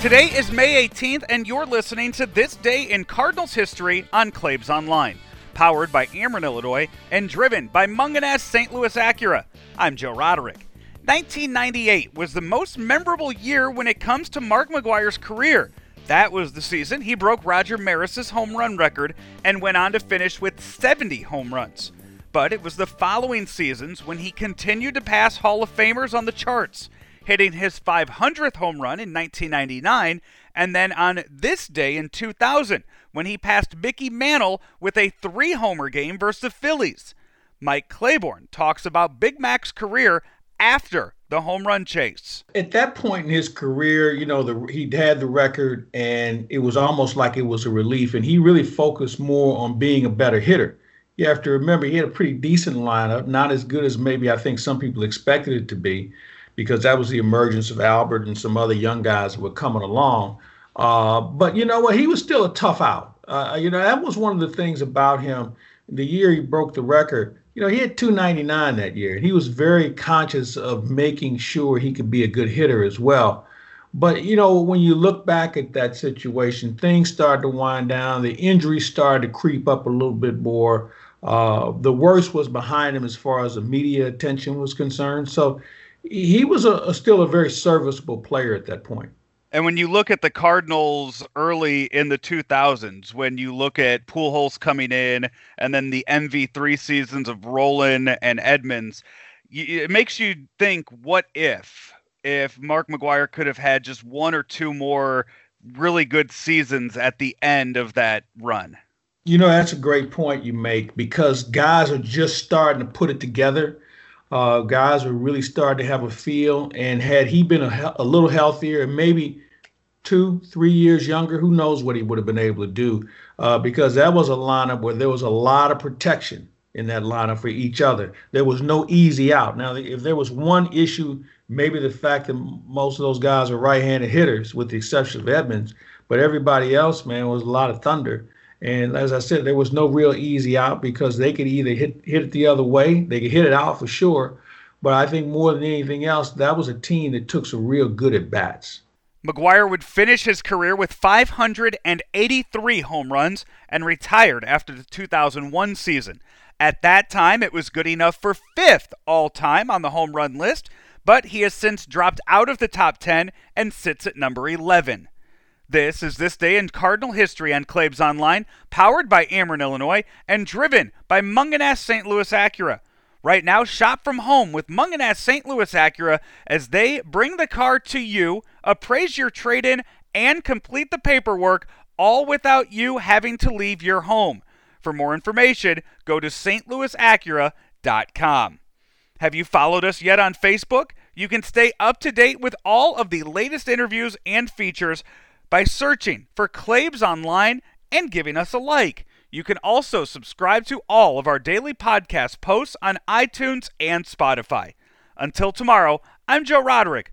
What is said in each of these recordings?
Today is May 18th, and you're listening to This Day in Cardinals History on Claibs Online, powered by Ameren, Illinois, and driven by Mungenast St. Louis Acura. I'm Joe Roderick. 1998 was the most memorable year when it comes to Mark McGwire's career. That was the season he broke Roger Maris's home run record and went on to finish with 70 home runs. But it was the following seasons when he continued to pass Hall of Famers on the charts hitting his 500th home run in 1999, and then on this day in 2000 when he passed Mickey Mantle with a three homer game versus the Phillies. Mike Claiborne talks about Big Mac's career after the home run chase. At that point in his career, you know, the, he'd had the record and it was almost like it was a relief. And he really focused more on being a better hitter. You have to remember he had a pretty decent lineup, not as good as maybe I think some people expected it to be because that was the emergence of Albert and some other young guys that were coming along. Uh, but you know what? He was still a tough out. Uh, you know, that was one of the things about him. The year he broke the record, you know, he had 299 that year. He was very conscious of making sure he could be a good hitter as well. But, you know, when you look back at that situation, things started to wind down. The injuries started to creep up a little bit more. Uh, the worst was behind him as far as the media attention was concerned. So he was a, a, still a very serviceable player at that point. And when you look at the Cardinals early in the 2000s, when you look at Pujols coming in, and then the MV3 seasons of Rolen and Edmonds, it makes you think, what if? If Mark McGwire could have had just one or two more really good seasons at the end of that run. You know, that's a great point you make because guys are just starting to put it together uh, guys were really starting to have a feel. And had he been a, a little healthier and maybe two, three years younger, who knows what he would have been able to do? Uh, because that was a lineup where there was a lot of protection in that lineup for each other. There was no easy out. Now, if there was one issue, maybe the fact that most of those guys are right-handed hitters, with the exception of Edmonds, but everybody else, man, was a lot of thunder. And as I said, there was no real easy out because they could either hit hit it the other way, they could hit it out for sure. But I think more than anything else, that was a team that took some real good at bats. McGwire would finish his career with 583 home runs and retired after the 2001 season. At that time, it was good enough for fifth all time on the home run list, but he has since dropped out of the top 10 and sits at number 11. This is This Day in Cardinal History on Claibs Online, powered by Ameren, Illinois, and driven by Mungenast St. Louis Acura. Right now, shop from home with Mungenast St. Louis Acura as they bring the car to you, appraise your trade in, and complete the paperwork, all without you having to leave your home. For more information, go to stlouisacura.com. Have you followed us yet on Facebook? You can stay up to date with all of the latest interviews and features by searching for Claibs Online and giving us a like. You can also subscribe to all of our daily podcast posts on iTunes and Spotify. Until tomorrow, I'm Joe Roderick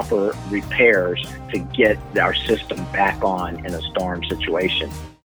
proper repairs to get our system back on in a storm situation.